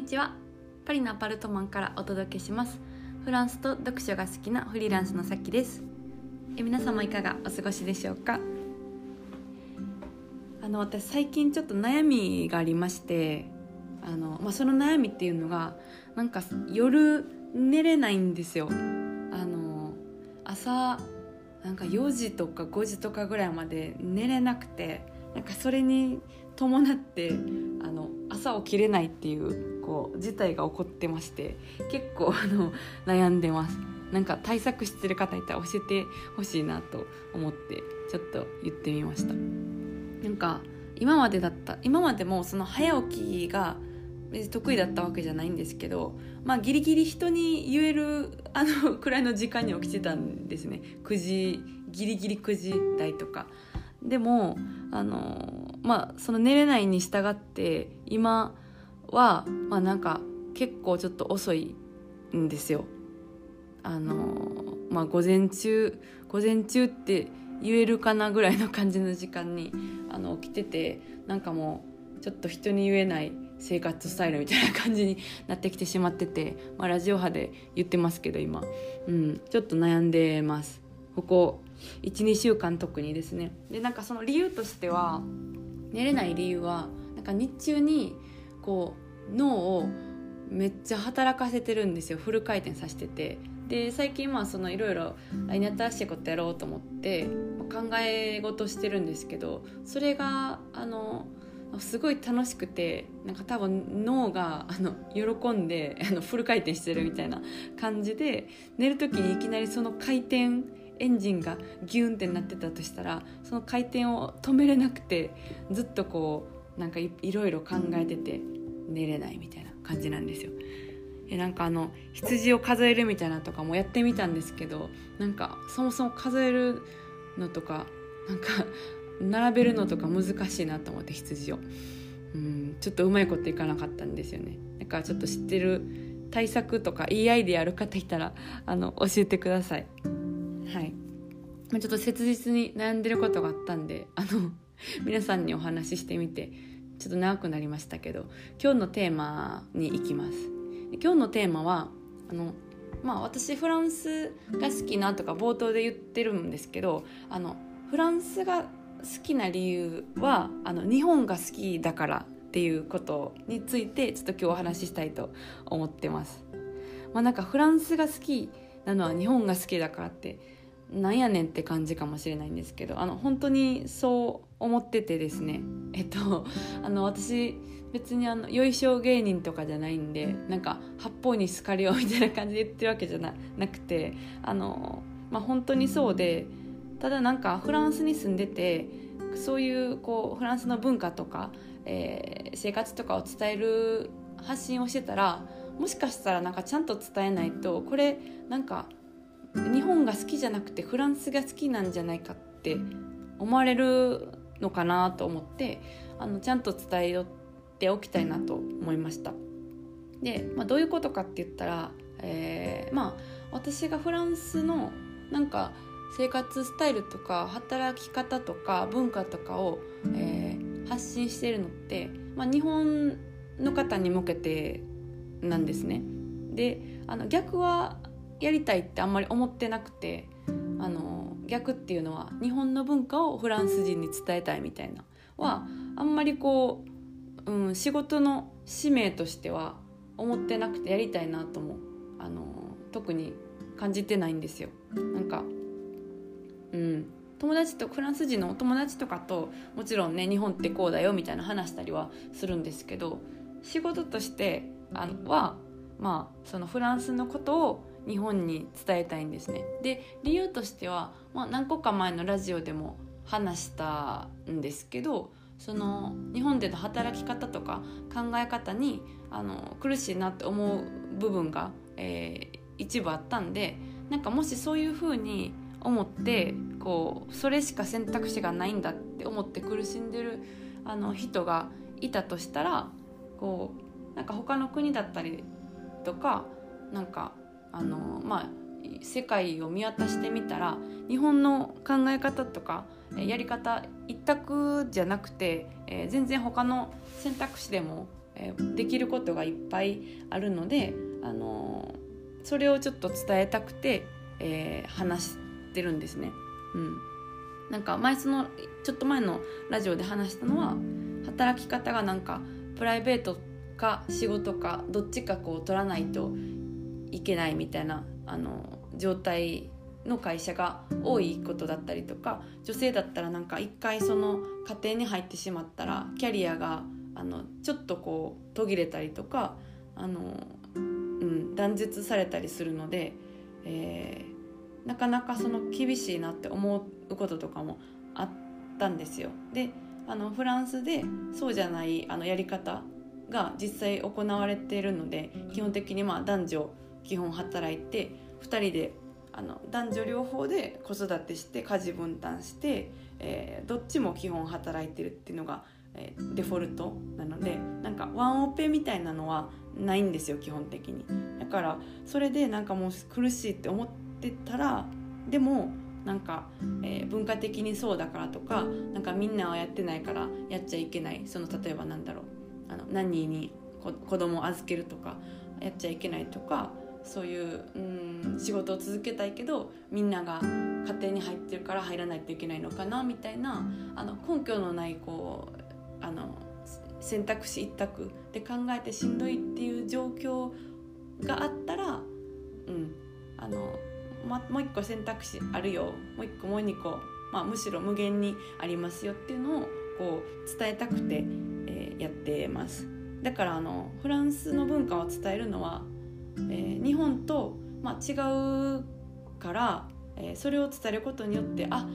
にちは。パリのアパルトマンからお届けします。フランスと読書が好きなフリーランスのさきです。え皆様いかがお過ごしでしょうか？あの私最近ちょっと悩みがありましてあの、まあ、その悩みっていうのがなんか夜寝れないんですよ。あの朝なんか4時とか5時とかぐらいまで寝れなくてなんかそれに伴ってあの朝起きれないっていうこう事態が起こってまして結構あの悩んでます。なんか対策してる方いたら教えてほしいなと思ってちょっと言ってみました。なんか今までだった今までもその早起きが得意だったわけじゃないんですけどまあギリギリ人に言えるあのくらいの時間に起きてたんですね。9時ギリギリ9時台とか。でもあのまあその寝れないに従って今はまあなんか結構ちょっと遅いんですよ。あのまあ午前中午前中って言えるかなぐらいの感じの時間にあの起きててなんかもうちょっと人に言えない生活スタイルみたいな感じになってきてしまってて、まあ、ラジオ波で言ってますけど今、うん、ちょっと悩んでます。ここ12週間特にですね。でなんかその理由としては寝れない理由はなんか日中にこう脳をめっちゃ働かせてるんですよ。フル回転させてて。で最近まあそのいろいろ来年新しいことやろうと思って考え事してるんですけどそれがあのすごい楽しくてなんか多分脳があの喜んであのフル回転してるみたいな感じで寝る時にいきなりその回転エンジンがギュンってなってたとしたらその回転を止めれなくてずっとこうなんかいろいろ考えてて寝れないみたいな感じなんですよ。えなんかあの羊を数えるみたいなとかもやってみたんですけどなんかそもそも数えるのとかなんか並べるのとか難しいなと思って羊を。うんちょっとうまいこといかなかったんですよね。だからちょっと知ってる対策とかいいアイディアある方いたらあの教えてください。はい。ちょっと切実に悩んでることがあったんであの皆さんにお話ししてみてちょっと長くなりましたけど今日のテーマに行きます今日のテーマはあのまあ私フランスが好きなとか冒頭で言ってるんですけどあのフランスが好きな理由はあの日本が好きだからっていうことについてちょっと今日お話ししたいと思ってます。まあ、なんかフランスが好きなのは日本が好きだからってなんやねんって感じかもしれないんですけどあの本当にそう思っててですね。えっと あの私別にあのよいしょ芸人とかじゃないんでなんか八方に好かれようみたいな感じで言ってるわけじゃななくてあの、まあ、本当にそうでただなんかフランスに住んでてそういうこうフランスの文化とか、えー、生活とかを伝える発信をしてたらもしかしたらなんかちゃんと伝えないとこれなんか日本が好きじゃなくてフランスが好きなんじゃないかって思われるのかなと思ってあのちゃんと伝えよっておきたいなと思いました。で、まあ、どういうことかって言ったら、えー、まあ私がフランスのなんか生活スタイルとか働き方とか文化とかを、えー、発信してるのって、まあ、日本の方に向けてなんですね。であの逆はやりたいってあんまり思ってなくてあの逆っていうのは日本の文化をフランス人に伝えたいみたいなはあんまりこう、うん、仕事の使命としては思ってなくてやりたいなともあの特に感じてないんですよ。なんかうん友達とフランス人のお友達とかともちろんね日本ってこうだよみたいな話したりはするんですけど仕事としてあのはまあそのフランスのことを日本に伝えたいんですね。で理由としては、まあ、何個か前のラジオでも話したんですけどその日本での働き方とか考え方にあの苦しいなって思う部分が、えー、一部あったんでなんかもしそういうふうに思ってこうそれしか選択肢がないんだって思って苦しんでるあの人がいたとしたらこうなんか他の国だったりとかなんかあのまあ世界を見渡してみたら日本の考え方とかやり方一択じゃなくて、えー、全然他の選択肢でもえー、できることがいっぱいあるので、あのー、それをちょっと伝えたくて、えー、話してるんですね。うん、なんか前そのちょっと前のラジオで話したのは働き方がなんかプライベートか仕事かどっちかこう取らないといけないみたいなあの状態の会社が多いことだったりとか女性だったらなんか一回その家庭に入ってしまったらキャリアがあのちょっとこう途切れたりとかあの、うん、断絶されたりするので、えー、なかなかその厳しいなって思うこととかもあったんですよ。であのフランスでそうじゃないあのやり方が実際行われているので基本的にまあ男女基本働いて2人であの男女両方で子育てして家事分担して、えー、どっちも基本働いてるっていうのが、えー、デフォルトなのでなんかワンオペみたいなのはないんですよ基本的に。だからそれでなんかもう苦しいって思ってたらでもなんか、えー、文化的にそうだからとかなんかみんなはやってないからやっちゃいけない。その例えばなんだろう。あの何人に子供を預けるとかやっちゃいけないとかそういううん仕事を続けたいけどみんなが家庭に入ってるから入らないといけないのかなみたいなあの根拠のないこうあの選択肢一択で考えてしんどいっていう状況があったら、うんあのま、もう一個選択肢あるよもう一個もう二個、まあ、むしろ無限にありますよっていうのをこう伝えたくて、えー、やってます。だからあのフランスの文化を伝えるのはえー、日本と、まあ、違うから、えー、それを伝えることによってあ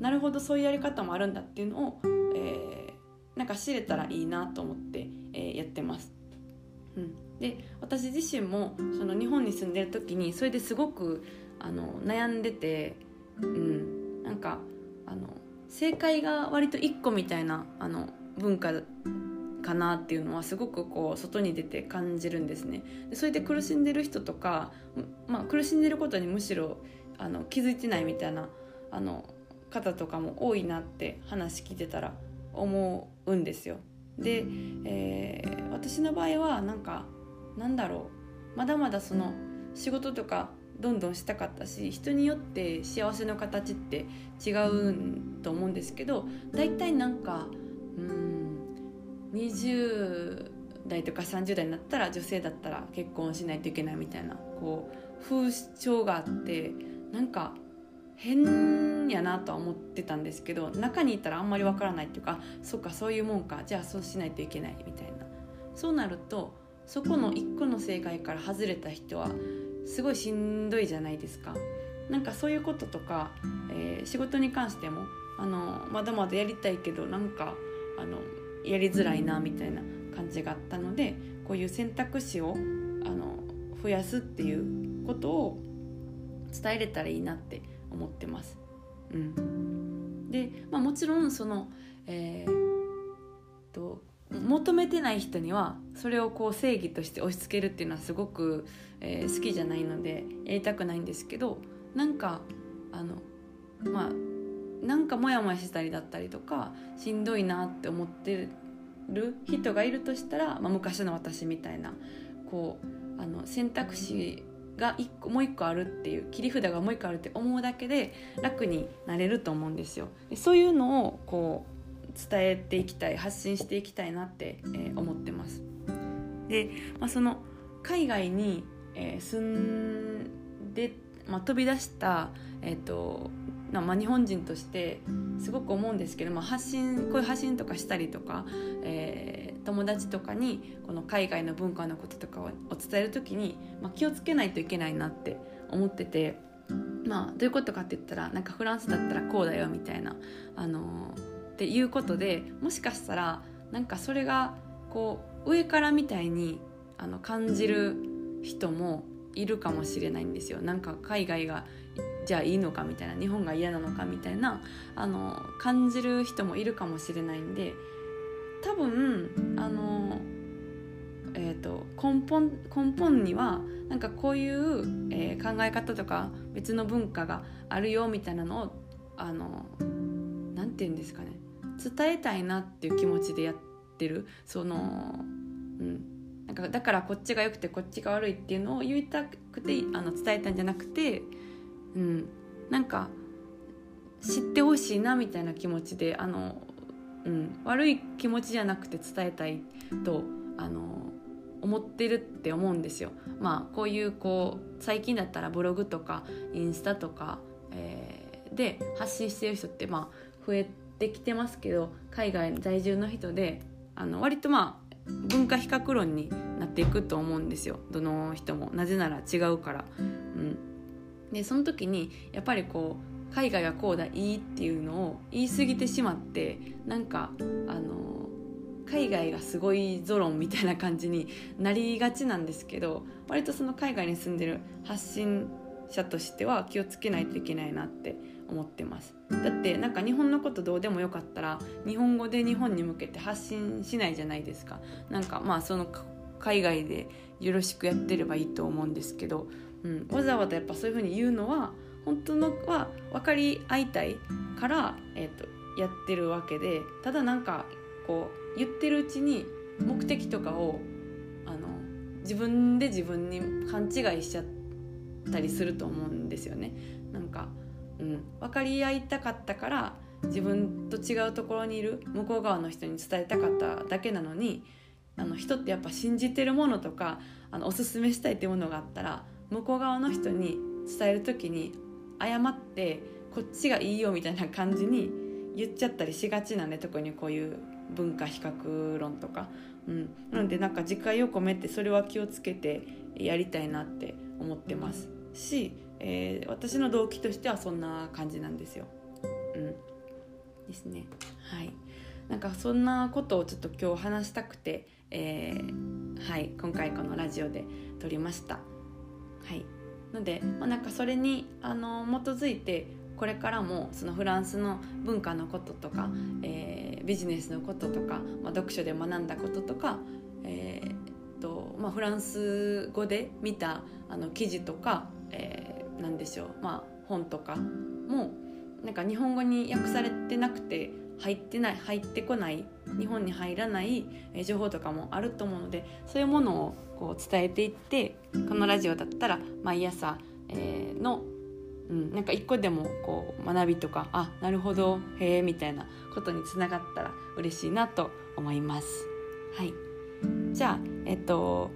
なるほどそういうやり方もあるんだっていうのを、えー、なんか知れたらいいなと思って、えー、やってます。うん、で私自身もその日本に住んでる時にそれですごくあの悩んでて、うん、なんかあの正解が割と1個みたいなあの文化かなっていうのはすごくこう外に出て感じるんですね。でそれで苦しんでる人とか、まあ、苦しんでることにむしろあの気づいてないみたいなあの方とかも多いなって話聞いてたら思うんですよ。で、えー、私の場合はなんかなんだろう。まだまだその仕事とかどんどんしたかったし人によって幸せの形って違うと思うんですけど大体なんかうん20代とか30代になったら女性だったら結婚しないといけないみたいなこう風潮があってなんか変やなとは思ってたんですけど中にいたらあんまりわからないっていうかそっかそういうもんかじゃあそうしないといけないみたいなそうなるとそこの一個の正解から外れた人はすごいしんどいじゃないですか。なんかそういうこととか、えー、仕事に関してもあのまだまだやりたいけどなんかあのやりづらいなみたいな感じがあったのでこういう選択肢をあの増やすっていうことを伝えれたらいいなって思ってます。うん、で、まあ、もちろんその、えー、と求めてない人にはそれをこう正義として押し付けるっていうのはすごく、えー、好きじゃないのでやりたくないんですけどなんかあのまあなんかモヤモヤしたりだったりとかしんどいなって思ってる人がいるとしたら、まあ、昔の私みたいなこうあの選択肢が一個もう一個あるっていう切り札がもう一個あるって思うだけで楽になれると思うんですよ。でそういうのをこう伝えていきたい発信していきたいなって、えー、思ってます。で、まあ、その海外に、えー、住んで、まあ、飛び出した、えーとまあ、日本人としてすごく思うんですけど、まあ、発信こういう発信とかしたりとか、えー、友達とかにこの海外の文化のこととかを伝える時に、まあ、気をつけないといけないなって思ってて、まあ、どういうことかって言ったらなんかフランスだったらこうだよみたいな、あのー、っていうことでもしかしたらなんかそれがこう上からみたいにあの感じる人もいるかもしれないんですよ。なんか海外がじゃあいいのかみたいな日本が嫌なのかみたいなあの感じる人もいるかもしれないんで多分あの、えーと、根本根本にはなんかこういう、えー、考え方とか別の文化があるよみたいなのをあのなて言うんですかね伝えたいなっていう気持ちでやってるそのうんなんかだからこっちが良くてこっちが悪いっていうのを言いたくてあの伝えたんじゃなくて、うん、なんか知ってほしいなみたいな気持ちであの、うん、悪い気持ちじゃなくて伝えたいとあの思ってるって思うんですよ。まあこういうこう最近だったらブログとかインスタとか、えー、で発信してる人ってまあ増えてきてますけど海外在住の人であの割とまあ文化比較論になっていくと思うんですよ。どの人も。なぜなら違うから。うん、でその時にやっぱりこう海外はこうだいいっていうのを言い過ぎてしまってなんかあの海外がすごいゾロンみたいな感じになりがちなんですけど割とその海外に住んでる発信者としては気をつけないといけないなって思ってます。だってなんか日本のことどうでもよかったら日本語で日本に向けて発信しないじゃないですか。なんかまあその海外でよろしくやってればいいと思うんですけど、うん、わざわざやっぱそういうふうに言うのは本当のは分かり合いたいから、えーとやってるわけでただなんかこう言ってるうちに目的とかをあの自分で自分に勘違いしちゃったりすると思うんですよね。なんか、うん、分かり合いたかったから自分と違うところにいる向こう側の人に伝えたかっただけなのにあの人ってやっぱ信じてるものとかあのおすすめしたいっていうものがあったら向こう側の人に伝える時に誤ってこっちがいいよみたいな感じに言っちゃったりしがちなんで特にこういう文化比較論とか、うん、なのでなんか自戒を込めてそれは気をつけてやりたいなって思ってますし、えー、私の動機としてはそんな感じなんですよ。うん、ですね。はいなんかそんなことをちょっと今日話したくて、えー、はい今回このラジオで撮りました。はい。ので、まあ、なんかそれにあの基づいてこれからもそのフランスの文化のこととか、えー、ビジネスのこととか、まあ、読書で学んだこととか、えーとまあ、フランス語で見たあの記事とか、えー、何でしょう、まあ、本とかもなんか日本語に訳されてなくて入ってない入ってこない日本に入らない情報とかもあると思うのでそういうものをこう伝えていってこのラジオだったら毎朝、えー、のうん、なんか一個でもこう学びとかあなるほどへえみたいなことにつながったら嬉しいなと思います。はい、じゃあ、えっと、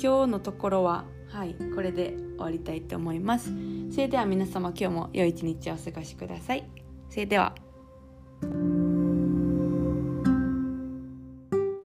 今日のところは、はい、これで終わりたいと思います。それでは皆様今日も良い一日をお過ごしください。それでは。